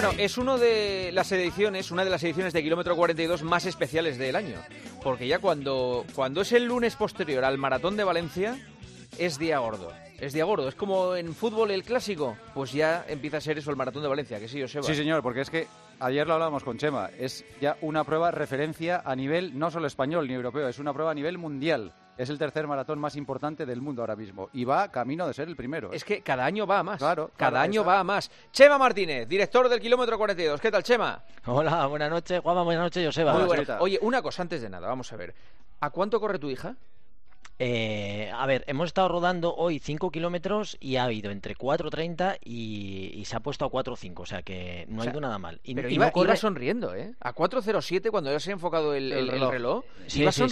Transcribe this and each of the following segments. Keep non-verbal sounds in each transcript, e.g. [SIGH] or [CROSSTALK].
Bueno, es uno de las ediciones, una de las ediciones de kilómetro 42 más especiales del año, porque ya cuando, cuando es el lunes posterior al maratón de Valencia, es día gordo. Es día gordo, es como en fútbol el clásico, pues ya empieza a ser eso el maratón de Valencia, que sí, Joseba. Sí, señor, porque es que ayer lo hablábamos con Chema, es ya una prueba referencia a nivel no solo español ni europeo, es una prueba a nivel mundial. Es el tercer maratón más importante del mundo ahora mismo y va camino de ser el primero. ¿eh? Es que cada año va a más. Claro, cada claro, año está. va a más. Chema Martínez, director del kilómetro 42. ¿Qué tal, Chema? Hola, buenas noches, Juanma, buenas noches, Joseba. Muy Hola, buena. Chelita. Oye, una cosa antes de nada, vamos a ver. ¿A cuánto corre tu hija? Eh, a ver, hemos estado rodando hoy 5 kilómetros y ha habido entre 4.30 y, y se ha puesto a 4.5, o sea que no O ha ido nada mal. Y, Pero y iba, no corre- iba sonriendo, ¿eh? A 4.07 cuando ya se ha enfocado el, El el- el reloj. reloj, Sí, iba sí, sí.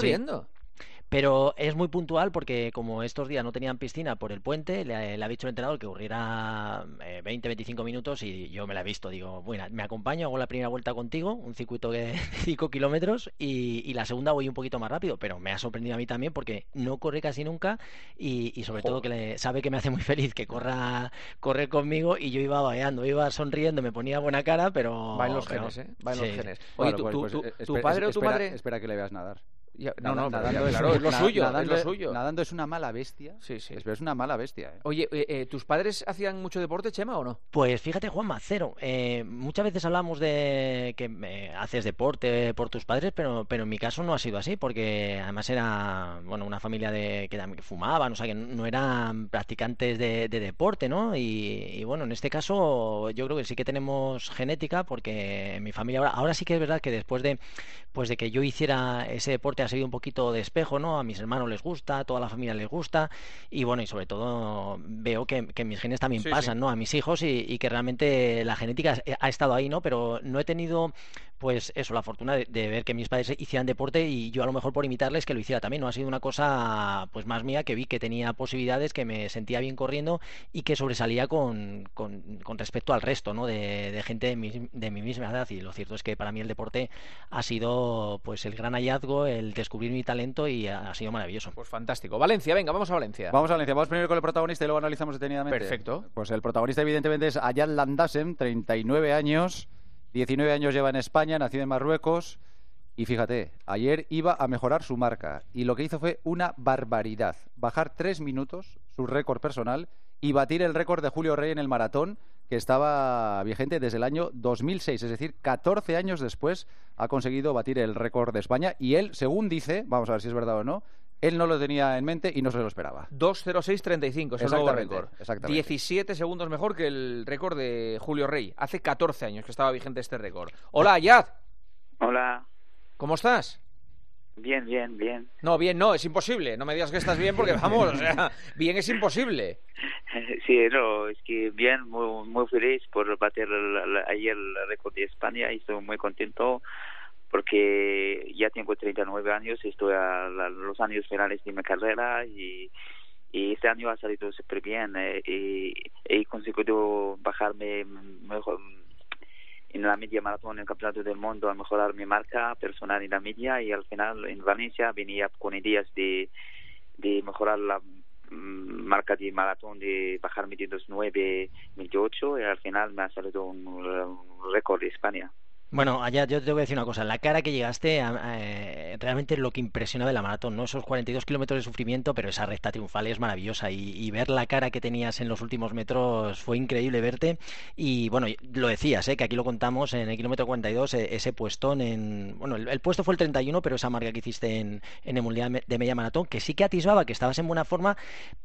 Pero es muy puntual porque como estos días no tenían piscina por el puente, le, le ha dicho el entrenador que corriera 20-25 minutos y yo me la he visto. Digo, bueno, me acompaño, hago la primera vuelta contigo, un circuito de [LAUGHS] 5 kilómetros y, y la segunda voy un poquito más rápido, pero me ha sorprendido a mí también porque no corre casi nunca y, y sobre todo que le, sabe que me hace muy feliz que corra correr conmigo y yo iba babeando, iba sonriendo, me ponía buena cara, pero... Va en los pero- genes, ¿eh? Va en los genes. Oye, Bueno, ¿tú- pues- tú- pues, tú- eh, ¿tu padre o tu espera- madre? Espera que le veas nadar. Ya- no, no, nadando es lo suyo, nadando, es lo suyo. Nadando es una mala bestia. Sí, sí. Es, es una mala bestia. ¿eh? Oye, eh, eh, ¿tus padres hacían mucho deporte, Chema, o no? Pues fíjate, Juanma, cero. Eh, muchas veces hablamos de que eh, haces deporte por tus padres, pero, pero en mi caso no ha sido así, porque además era bueno una familia de que también fumaban, o sea, que no eran practicantes de, de deporte, ¿no? Y, y bueno, en este caso yo creo que sí que tenemos genética, porque en mi familia ahora, ahora sí que es verdad que después de pues de que yo hiciera ese deporte ha sido un poquito de espejo, ¿no? A mis hermanos les gusta, a toda la familia les gusta, y bueno, y sobre todo veo que, que mis genes también Sí, pasan, sí. ¿no? A mis hijos y, y que realmente la genética ha estado ahí, ¿no? Pero no he tenido, pues eso, la fortuna de, de ver que mis padres hicieran deporte y yo a lo mejor por imitarles que lo hiciera también, ¿no? Ha sido una cosa, pues más mía, que vi que tenía posibilidades, que me sentía bien corriendo y que sobresalía con, con, con respecto al resto, ¿no? De, de gente de mi, de mi misma edad y lo cierto es que para mí el deporte ha sido, pues, el gran hallazgo, el descubrir mi talento y ha, ha sido maravilloso. Pues fantástico. Valencia, venga, vamos a Valencia. Vamos a Valencia. Vamos primero con el protagonista y luego analizamos detenidamente. Perfecto. Pues el protagonista, evidentemente, es Ayat Landasem, 39 años. 19 años lleva en España, nacido en Marruecos. Y fíjate, ayer iba a mejorar su marca. Y lo que hizo fue una barbaridad. Bajar tres minutos, su récord personal, y batir el récord de Julio Rey en el maratón, que estaba vigente desde el año 2006. Es decir, 14 años después ha conseguido batir el récord de España. Y él, según dice, vamos a ver si es verdad o no, él no lo tenía en mente y no se lo esperaba. 2.06.35 es el nuevo récord. exactamente. 17 segundos mejor que el récord de Julio Rey. Hace 14 años que estaba vigente este récord. Hola, Ayad. Hola, ¿Cómo estás? bien, bien, bien. No, bien, no, es imposible. No me digas que estás bien porque, [LAUGHS] vamos, o sea, bien es imposible. [LAUGHS] Sí, no, es que bien, muy, muy feliz por bater el- el- ayer el récord de España y estoy muy contento porque ya tengo 39 años, estoy a la- los años finales de mi carrera y, este año ha salido súper bien eh, y he conseguido bajarme mejor en la media maratón en el campeonato del mundo a mejorar mi marca personal en la media y al final en Valencia venía con ideas de, de mejorar la mm, marca de maratón de bajarme de 2.9 28 y al final me ha salido un récord de España. Bueno, allá yo te voy a decir una cosa, la cara que llegaste eh, realmente es lo que impresiona de la maratón, ¿no? Esos 42 kilómetros de sufrimiento, pero esa recta triunfal es maravillosa y, ver la cara que tenías en los últimos metros fue increíble verte y bueno, lo decías, ¿eh? Que aquí lo contamos en el kilómetro 42, eh, ese puestón en... Bueno, el, el puesto fue el 31, pero esa marca que hiciste en, en el Mundial de Media Maratón, que sí que atisbaba que estabas en buena forma,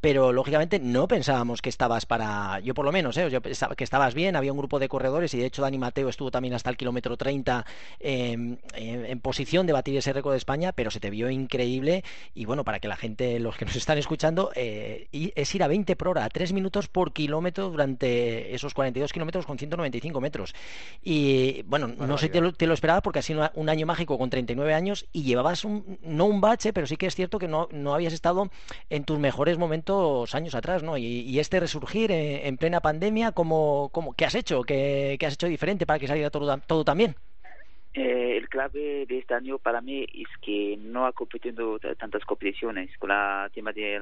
pero lógicamente no pensábamos que estabas para... Yo por lo menos, ¿eh? Yo pensaba que estabas bien, había un grupo de corredores y de hecho Dani Mateo estuvo también hasta el kilómetro 30 eh, en, en posición de batir ese récord de España, pero se te vio increíble y bueno, para que la gente, los que nos están escuchando, eh, es ir a 20 por hora, a 3 minutos por kilómetro durante esos 42 kilómetros con 195 metros. Y bueno, no sé, te lo, te lo esperaba porque ha sido un año mágico con 39 años y llevabas un, no un bache, pero sí que es cierto que no, no habías estado en tus mejores momentos años atrás, ¿no? Y, y este resurgir en, en plena pandemia, ¿cómo, cómo, ¿qué has hecho? ¿Qué, qué has hecho diferente para que saliera todo, todo tan bien? Eh, el clave de este año para mí es que no ha competido tantas competiciones con la tema de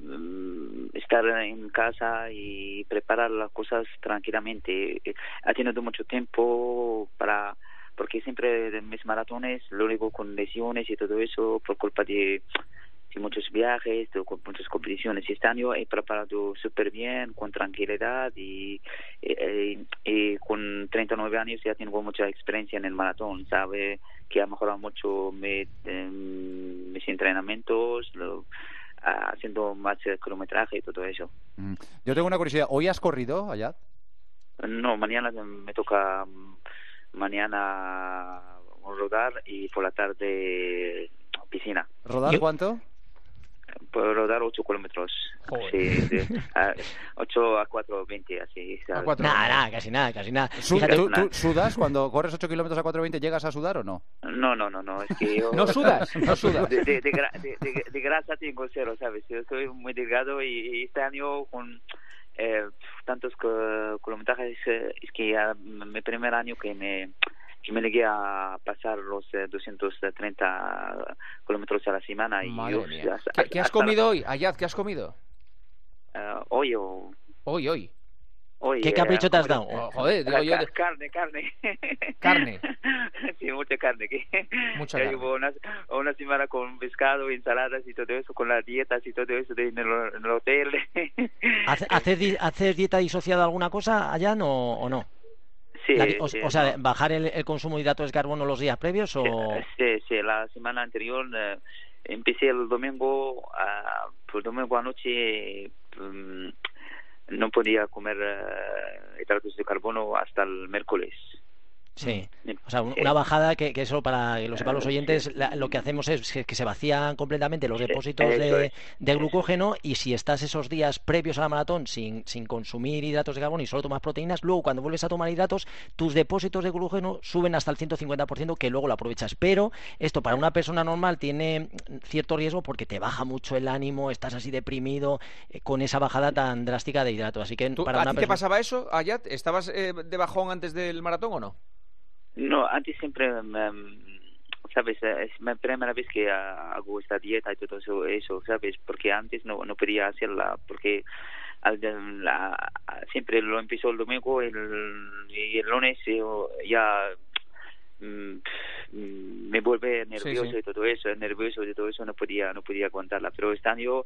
mm, estar en casa y preparar las cosas tranquilamente. Ha tenido mucho tiempo para porque siempre mis maratones lo digo con lesiones y todo eso por culpa de muchos viajes, muchas competiciones. Este año he preparado súper bien, con tranquilidad y, eh, eh, con 39 años ya tengo mucha experiencia en el maratón. Sabe que ha mejorado mucho em, mis entrenamientos, haciendo más kilometraje y todo eso. Mm. Yo tengo una curiosidad. ¿Hoy has corrido allá? No, mañana me toca mm, mañana rodar y por la tarde piscina. ¿Rodar cuánto? Puedo rodar 8 kilómetros. Sí, sí. [LAUGHS] A 8 a 4.20, así. Nada, nada, casi nada, casi nada. ¿Tú, sudas cuando corres 8 kilómetros a 4.20? ¿Llegas a sudar o no? No, no, no, no. Es que yo... [LAUGHS] ¿No sudas? No sudas. De, de, de, grasa tengo cero, ¿sabes? Yo soy muy delgado y, este año con... Eh, tantos kilometrajes es que ya mi primer año que me que me llegué a pasar los 230 eh, kilómetros a la semana. Y ¿Qué, has comido hoy, Ayad? ¿Qué has comido? Uh, hoy o... Hoy, hoy. Hoy, ¿Qué capricho te has dado? Oh, joder, digo yo... Carne, carne. ¿Carne? [LAUGHS] sí, mucha carne. Mucha ya carne. Llevo una, una semana con pescado, ensaladas y todo eso, con las dietas y todo eso en el, hotel. ¿Haces, ¿Haces dieta disociada alguna cosa allá no, o no? Sí, o, sea, bajar el, consumo de hidratos de carbono los días previos o... Sí, sí, la semana anterior eh, empecé el domingo, a, por domingo anoche mm, no podía comer eh, hidratos de carbono hasta el miércoles. Sí, o sea, una bajada que, que eso para que lo sepan los oyentes, lo que hacemos es que, se vacían completamente los depósitos de, glucógeno y si estás esos días previos a la maratón sin, sin consumir hidratos de carbono y solo tomas proteínas, luego cuando vuelves a tomar hidratos, tus depósitos de glucógeno suben hasta el 150% que luego lo aprovechas. Pero esto para una persona normal tiene cierto riesgo porque te baja mucho el ánimo, estás así deprimido eh, con esa bajada tan drástica de hidratos. Así que para ¿A una ti te pasaba eso, Ayat? ¿Estabas eh, de bajón antes del maratón o no? No, antes siempre, ¿sabes? Es la primera vez que hago esta dieta y todo eso, eso ¿sabes? Porque antes no, no podía hacerla, porque la, siempre lo empezó el domingo el, y el lunes ya mm, me vuelve nervioso y todo eso, nervioso y todo eso no podía, no podía aguantarla. Pero este año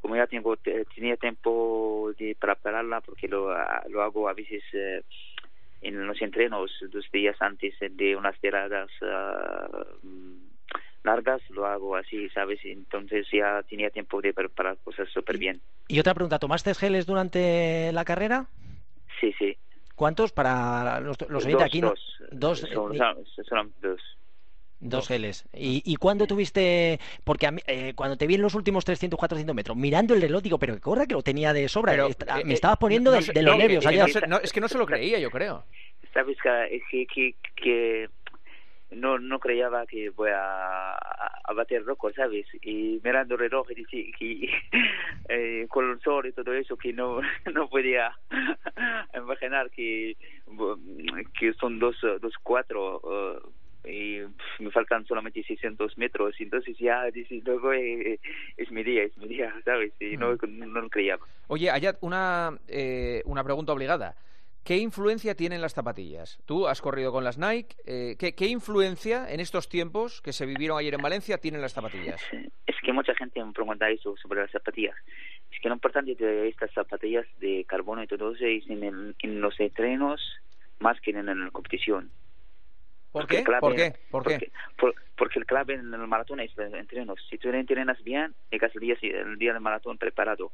como ya tengo tenía tiempo de prepararla porque lo, lo hago a veces eh, en los entrenos dos días antes de unas tiradas ah, largas lo hago así, ¿sabes? Entonces ya tenía tiempo de preparar cosas súper bien. Y otra pregunta, ¿tomaste geles durante la carrera? Sí, sí. ¿Cuántos para los, los aquí? Dos. Dos. Son, son dos. Dos geles. ¿Y, y cuándo tuviste.? Porque a mí, eh, cuando te vi en los últimos 300, 400 metros, mirando el reloj, digo, pero que corra que lo tenía de sobra. Pero, me eh, estabas poniendo de, los nervios. es que no se lo creía, yo creo. Sabes que, que, que no no creía que voy a, a, bater récord, ¿sabes? Y mirando el reloj y que, [LAUGHS] eh, con el sol y todo eso, que no [LAUGHS] no podía [LAUGHS] imaginar que, que son dos, dos cuatro. Uh, y faltan solamente 600 metros, entonces ya luego eh, es mi día, es mi día, ¿sabes? Y no, mm. no, lo creía. Oye, Ayat, una, eh, una pregunta obligada. ¿Qué influencia tienen las zapatillas? Tú has corrido con las Nike. Eh, ¿qué, ¿qué, influencia en estos tiempos que se vivieron ayer en Valencia tienen las zapatillas? [LAUGHS] Es que mucha gente me pregunta eso sobre las zapatillas. Es que lo importante de estas zapatillas de carbono y todo eso es en, en los entrenos más que en la competición. ¿Por qué? ¿Por qué? ¿Por qué? Porque, el clave en el maratón es el entrenos. Si tú entrenas bien, llegas el día, el día del maratón preparado.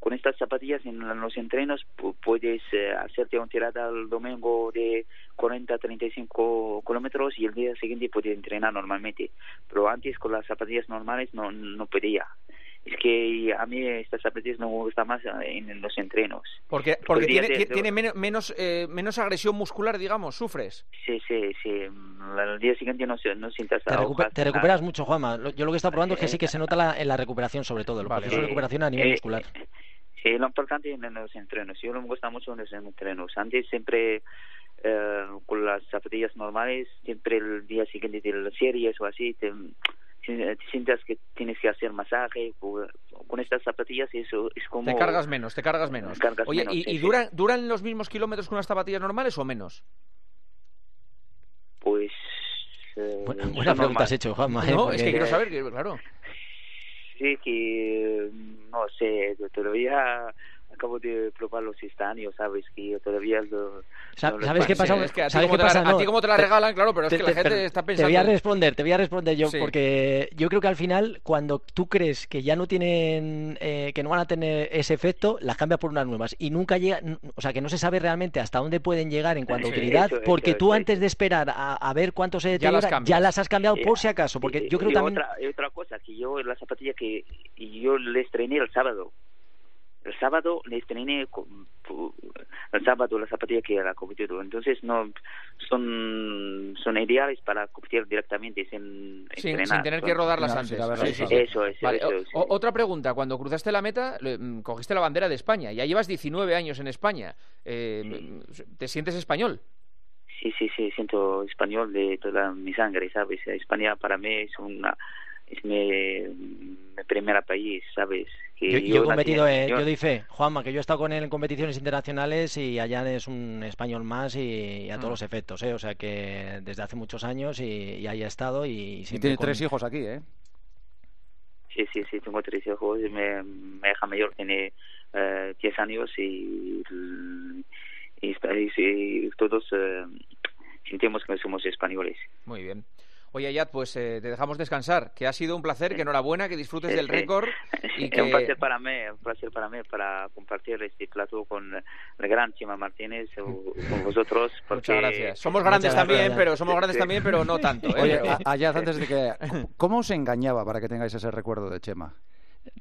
Con estas zapatillas en los entrenos puedes eh, hacerte una tirada el domingo de 40 35 kilómetros y el día siguiente puedes entrenar normalmente. Pero antes con las zapatillas normales no, no podía es que a mí estas zapatillas no me gusta más en los entrenos. Porque, porque tiene, tiene menos, eh, menos agresión muscular, digamos, sufres. Sí, sí, sí. Al día siguiente no, no sientas te, te recuperas mucho, Juanma. Yo lo que he estado probando es que sí que se nota la, en la recuperación, sobre todo, el proceso de recuperación a nivel eh, muscular. Sí, lo importante es en los entrenos. Yo no me gusta mucho en los entrenos. Antes siempre eh, con las zapatillas normales, siempre el día siguiente de las series o así, te, te sientas que tienes que hacer masaje. Con estas zapatillas eso es como... Te cargas menos, te cargas menos. Cargas Oye, menos, ¿y, sí, y sí. duran, duran los mismos kilómetros con unas zapatillas normales o menos? Pues... eh, Bu- son Buena pregunta normal. has hecho, Juanma. ¿eh? No, es que Porque- quiero saber, que, claro. Sí, que no sé, todavía acabo de probarlos este año, ¿sabes? Que yo todavía lo... Sa- no lo ¿Sabes qué pasa? Es que a ¿Sabes como qué te la- pasa? a No, ti como te la te- regalan, claro, pero es te- que la te- gente pero está Te pensando... voy a responder, te voy a responder yo, Sí. porque yo creo que al final, cuando tú crees que ya no tienen, eh, que no van a tener ese efecto, las cambias por unas nuevas. Y nunca llega, o sea, que no se sabe realmente hasta dónde pueden llegar en cuanto a Sí, utilidad, eso, eso, porque tú eso. antes de esperar a, a ver cuánto se Ya las deteriora, cambias. ya las has cambiado Ya. por si acaso, porque Y- yo creo y también... Otra, y otra cosa, que yo la zapatilla que y yo les estrené el sábado. El sábado les pu- el sábado la zapatilla que era competido. Entonces no son son ideales para competir directamente sin Sin, entrenar. sin tener que rodarlas No, antes. verdad Sí, sí, sí. Eso es, Vale, eso o- es. o- otra pregunta. Cuando cruzaste la meta, mm, cogiste la bandera de España. Ya llevas 19 años en España. Eh, ¿Te sientes español? Sí, sí, sí, siento español de toda mi sangre, ¿sabes? España para mí es una es mi, mi primer país, ¿sabes? Que Yo, yo he nací- competido, eh, yo- yo doy fe, Juanma, que yo he estado con él en competiciones internacionales y allá es un español más y, y a todos Mm. los efectos, ¿eh? O sea que desde hace muchos años y, y ahí ha estado y tiene con- tres hijos aquí, ¿eh? Sí, sí, sí, tengo tres hijos. y Mi, mi hija mayor tiene eh, 10 años y, y, está- y- y todos eh, sentimos que somos españoles. Muy bien. Oye, Ayat, pues eh, te dejamos descansar. Que ha sido un placer, que enhorabuena, que disfrutes del Sí. récord. [LAUGHS] Y Es que... un placer para mí, un placer para mí para compartir este plato con la gran Chima Martínez o con vosotros. Porque [LAUGHS] Muchas gracias. Somos grandes gracias, también, Ayat. pero somos grandes Sí. también, pero no tanto. ¿eh? Oye, Pero- a- Ayaz, antes de que... ¿Cómo os engañaba para que tengáis ese recuerdo de Chema?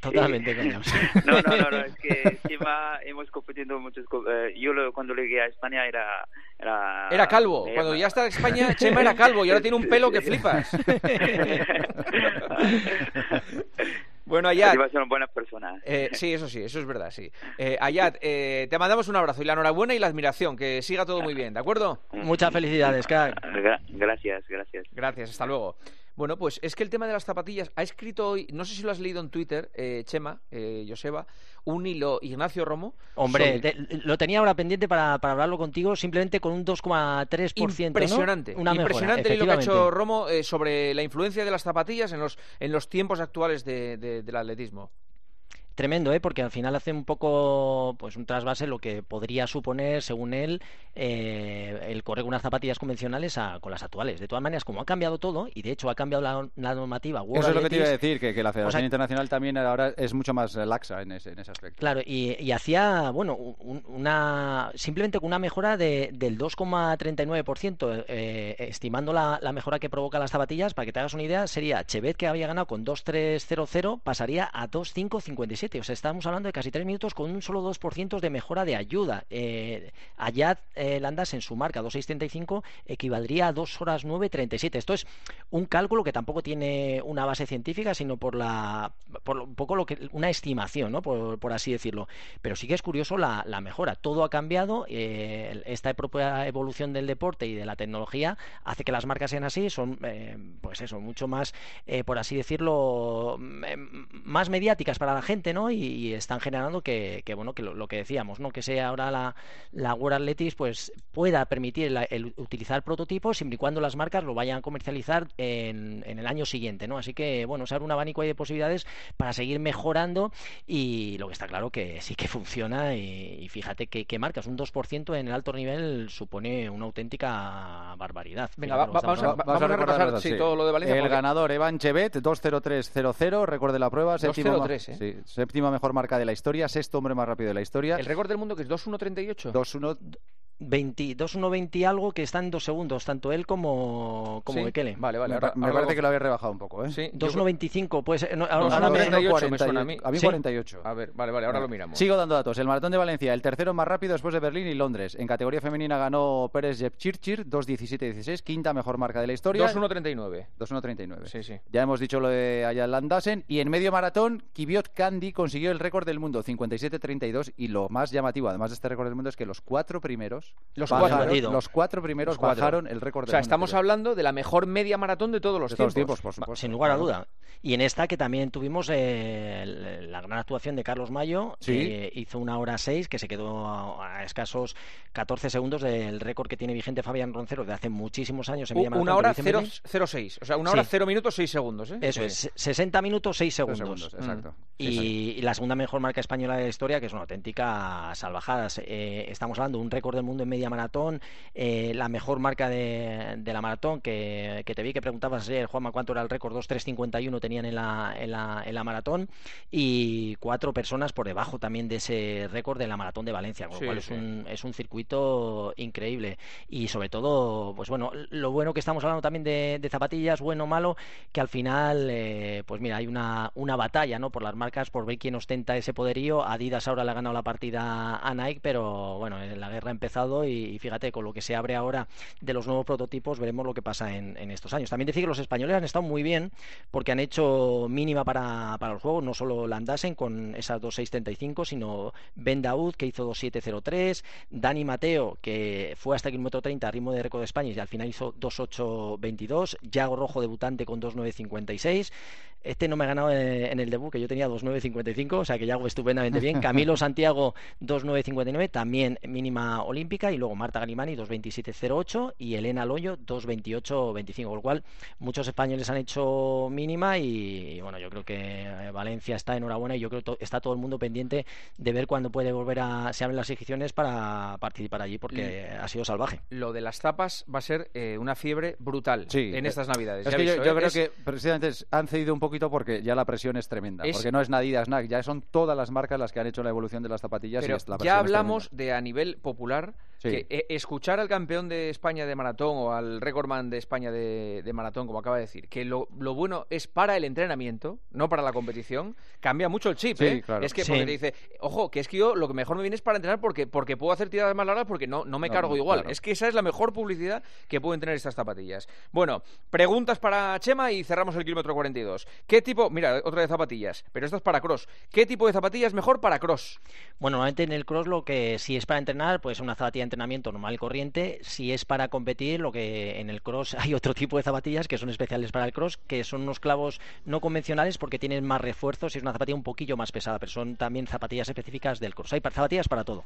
Totalmente, coño. [LAUGHS] No, no, no, no, es que [LAUGHS] Chima hemos competido muchos. eh, yo lo- cuando llegué a España era. Era, Era calvo. me Cuando ya está en España, [LAUGHS] Chema era calvo y ahora tiene un pelo que flipas. Bueno, Ayat. Iba a ser una buena persona. eh, sí, eso sí, eso es verdad, sí. Eh, Ayat, eh, te mandamos un abrazo y la enhorabuena y la admiración. Que siga todo muy bien, ¿de acuerdo? Muchas felicidades. Gra- gracias, gracias. Gracias, hasta luego. Bueno, pues es que el tema de las zapatillas ha escrito hoy, no sé si lo has leído en Twitter, eh, Chema, eh, Joseba, un hilo Ignacio Romo. Hombre, sobre- te- lo tenía ahora pendiente para, para hablarlo contigo, simplemente con un 2,3%. ¿no? Impresionante, Una mejora, impresionante el hilo que ha hecho. Romo eh, sobre la influencia de las zapatillas en los, en los tiempos actuales de- de- del atletismo. Tremendo, ¿eh? porque al final hace un poco pues un trasvase lo que podría suponer, según él, eh, el correr unas zapatillas convencionales a- con las actuales. De todas maneras, como ha cambiado todo, y de hecho ha cambiado la, la normativa World Eso es lo que te iba a decir, que, que la Federación sea- Internacional también ahora es mucho más laxa en ese, en ese aspecto. Claro, y, y hacía, bueno, un- una simplemente con una mejora de, del 2,39%, eh, estimando la, la mejora que provoca las zapatillas, para que te hagas una idea, sería Chevet que había ganado con 2,300, pasaría a 2,557. Estamos hablando de casi 3 minutos con un solo 2% de mejora de ayuda. Eh, Ayad eh, Landas en su marca 2,635 equivaldría a 2 horas 9,37. Esto es un cálculo que tampoco tiene una base científica, sino por la por un poco lo que una estimación, ¿no? Por, por así decirlo. Pero sí que es curioso la, mejora. Todo ha cambiado. eh, esta propia evolución del deporte y de la tecnología hace que las marcas sean así. Son, eh, pues eso, mucho más, eh, por así decirlo, mm, más mediáticas para la gente. Y, y están generando que, que, bueno, que lo, lo que decíamos, ¿no? Que sea ahora la, la World Athletics, pues pueda permitir el, el utilizar prototipos siempre y cuando las marcas lo vayan a comercializar en, en el año siguiente, ¿no? Así que, bueno, se abre un abanico ahí de posibilidades para seguir mejorando y lo que está claro que sí que funciona y, y fíjate que, que marcas un 2% en el alto nivel supone una auténtica barbaridad. Venga, va- va- vamos a- vamos a recordar repasar, sí, datos, todo lo de Valencia, El porque- ganador, Evan Chevet, 2.03.00, récord de la prueba. Séptima, 2.03, ¿eh? sí, séptima mejor marca de la historia, sexto hombre más rápido de la historia. El récord del mundo que es 2.138. 2-1. 20, 2.120 y algo que está en dos segundos, tanto él como, como Sí, Bekele. Vale, vale. me ahora- me ahora parece que lo había rebajado un poco, ¿eh? Sí, yo- 2.125, pues eh, no, ahora- ahora me- 1.38 me suena a mí. A mí ¿Sí? 48. A ver, vale, vale, ahora lo miramos. Sigo dando datos. El Maratón de Valencia, el tercero más rápido después de Berlín y Londres. En categoría femenina ganó Pérez Jepchirchir, 2.17.16, quinta mejor marca de la historia. 2.139. 2.139. Sí, sí. Ya hemos dicho lo de Ayala Landasen. Y en medio maratón, Kiviot Candy consiguió el récord del mundo, 57.32. Y lo más llamativo, además de este récord del mundo, es que los cuatro primeros primeros Los bajaron- cuatro. Los cuatro primeros Los cuatro. bajaron el récord O sea, estamos anterior. hablando de la mejor media maratón de todos los de todos los tiempos. tiempos, por supuesto. Sin lugar a duda. Y en esta que también tuvimos eh, la gran actuación de Carlos Mayo, Sí. que hizo una hora seis, que se quedó a, a escasos 14 segundos del récord que tiene vigente Fabián Roncero de hace muchísimos años en media maratón, una hora lo hizo muy bien. 0,6. O sea, una hora Sí. 0 minutos 6 segundos. ¿eh? Eso Sí. es, 60 minutos 6 Tres segundos. segundos, exacto. Y, Sí, sí. y la segunda mejor marca española de la historia, que es una auténtica salvajada. Eh, estamos hablando de un récord del mundo en media maratón, eh, la mejor marca de, de la maratón, que, que te vi que preguntabas ayer, Juanma, cuánto era el récord, 2.351 tenían en la, en, la, en la maratón, y cuatro personas por debajo también de ese récord de la maratón de Valencia, con lo Sí, cual sí. es, un, es un circuito increíble. Y sobre todo, pues bueno, lo bueno que estamos hablando también de, de zapatillas, bueno o malo, que al final, eh, pues mira, hay una, una batalla, ¿no? Por las marcas, por ver quién ostenta ese poderío. Adidas ahora le ha ganado la partida a Nike, pero bueno, eh, la guerra ha empezado y, fíjate, con lo que se abre ahora de los nuevos prototipos, veremos lo que pasa en, en estos años. También decir que los españoles han estado muy bien porque han hecho mínima para, para el juego, no solo Landasen con esas 2.635, sino Ben Daud, que hizo 2.703, Dani Mateo, que fue hasta el kilómetro 30 a ritmo de récord de España y al final hizo 2.822, Yago Rojo debutante con 2.956, este no me ha ganado en el debut, que yo tenía 2.955, o sea que ya hago estupendamente bien. [LAUGHS] Camilo Santiago 2.959, también mínima olímpica. Y luego Marta Galimani 2.2708 y Elena Loyo 2.2825. Con lo cual, muchos españoles han hecho mínima. Y, bueno, yo creo que eh, Valencia está enhorabuena y yo creo que to- está todo el mundo pendiente de ver cuándo puede volver a. se abren las inscripciones para participar allí, porque ha sido salvaje. Lo de las tapas va a ser eh, una fiebre brutal Sí, en eh, estas navidades. Es ya que yo, ¿eh? creo Es- que precisamente han cedido un poquito porque ya la presión es tremenda. Es- Porque no es Adidas, Nike, ya son todas las marcas las que han hecho la evolución de las zapatillas Pero y la ya hablamos de a nivel popular Sí. que eh, escuchar al campeón de España de maratón o al recordman de España de, de maratón, como acaba de decir, que lo, lo bueno es para el entrenamiento, no para la competición, cambia mucho el chip, Sí, ¿eh? claro. Es que Sí. porque te dice, ojo, que es que yo lo que mejor me viene es para entrenar porque, porque puedo hacer tiradas más largas porque no, no me No, cargo no, igual. claro. Es que esa es la mejor publicidad que pueden tener estas zapatillas. Bueno, preguntas para Chema y cerramos el kilómetro 42. ¿Qué tipo, mira, otra de zapatillas, pero esta es para cross. ¿Qué tipo de zapatilla es mejor para cross? Bueno, normalmente en el cross lo que si es para entrenar, pues una zapatilla entrenamiento normal y corriente. Si es para competir, lo que en el cross [LAUGHS] hay otro tipo de zapatillas que son especiales para el cross, que son unos clavos no convencionales porque tienen más refuerzos y es una zapatilla un poquillo más pesada, pero son también zapatillas específicas del cross. Hay pa- zapatillas para todo.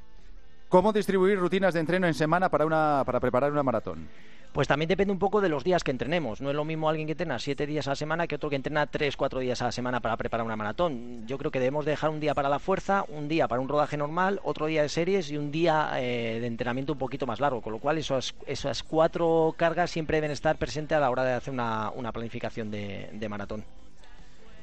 ¿Cómo distribuir rutinas de entreno en semana para, una, para preparar una maratón? Pues también depende un poco de los días que entrenemos. No es lo mismo alguien que entrena siete días a la semana que otro que entrena tres, cuatro días a la semana para preparar una maratón. Yo creo que debemos dejar un día para la fuerza, un día para un rodaje normal, otro día de series y un día eh, de entrenamiento un poquito más largo. Con lo cual esas, esas cuatro cargas siempre deben estar presentes a la hora de hacer una, una planificación de, de maratón.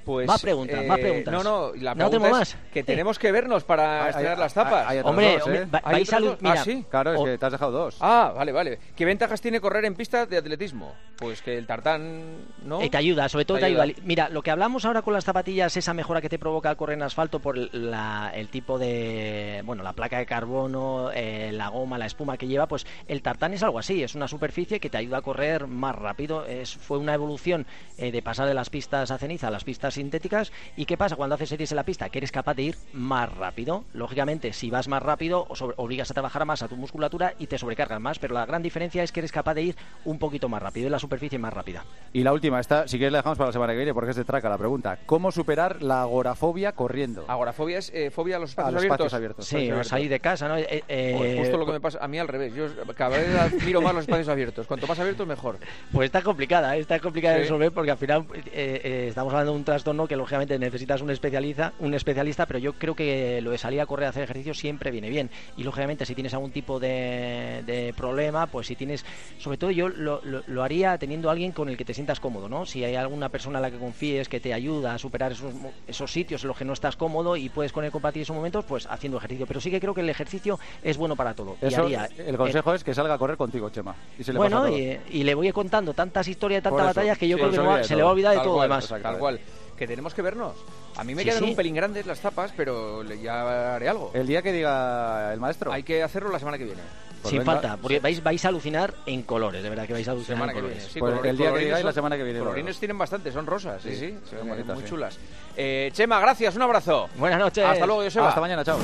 Pues, Más preguntas, más preguntas. No, no, la No pregunta tengo es más. que tenemos que vernos para Hay- estrenar hay- las tapas. hay- Hombre, dos, ¿eh? va- ¿Hay vais a mira, Ah, sí. Claro, es O- que te has dejado dos. Ah, vale, vale. ¿Qué ventajas tiene correr en pista de atletismo? Pues que el tartán, ¿no? Eh, te ayuda, sobre todo Te te ayuda. ayuda. Mira, lo que hablamos ahora con las zapatillas, esa mejora que te provoca al correr en asfalto por la- el tipo de, bueno, la placa de carbono, eh, la goma, la espuma que lleva, pues el tartán es algo así, es una superficie que te ayuda a correr más rápido. Es, fue una evolución eh, de pasar de las pistas a ceniza a las pistas sintéticas. ¿Y qué pasa cuando haces series en la pista? Que eres capaz de ir más rápido. Lógicamente, si vas más rápido, sobre- obligas a trabajar más a tu musculatura y te sobrecargas más, pero la gran diferencia es que eres capaz de ir un poquito más rápido, la superficie más rápida. Y la última, esta, si quieres la dejamos para la semana que viene porque es de traca la pregunta. ¿Cómo superar la agorafobia corriendo? Agorafobia es eh, fobia a los A espacios los abiertos. espacios abiertos. Sí, espacios o abiertos. salir de casa, ¿no? Eh, eh, Joder, justo lo que me pasa a mí al revés. Yo cada vez admiro más los espacios abiertos. Cuanto más abiertos, mejor. Pues está complicada, está complicada de resolver porque al final eh, eh, estamos hablando de un trastorno que lógicamente necesitas un especialista, un especialista, pero yo creo que lo de salir a correr a hacer ejercicio siempre viene bien. Y lógicamente si tienes algún tipo de, de problema, pues si tienes, sobre todo yo lo, lo- lo haría teniendo a alguien con el que te sientas cómodo, ¿no? Si hay alguna persona a la que confíes que te ayuda a superar esos, esos sitios en los que no estás cómodo y puedes con él compartir esos momentos, pues haciendo ejercicio. Pero sí que creo que el ejercicio es bueno para todo. Y Eso, haría- el consejo es que salga a correr contigo, Chema. Y se le pasa bueno, todo. y, y le voy contando tantas historias y tantas eso. batallas que yo Sí, creo que se no va- olvida de se le va a olvidar de Tal todo cual, demás. exacto. Tal cual. Que tenemos que vernos. A mí me Sí, quedan sí. un pelín grandes las tapas, pero le- ya haré algo. El día que diga el maestro. Hay que hacerlo la semana que viene. Pues Sin venga. falta, porque vais, vais a alucinar en colores, de verdad que vais a alucinar Semana en que viene. colores. Sí, Pues el día que digáis, la son- semana que viene lo Colorines tienen bastante, son rosas. Sí, Sí, ven ven bonitas, muy sí. chulas. Eh, Chema, gracias, un abrazo. Buenas noches. Hasta luego, Joseba. Hasta mañana, chao.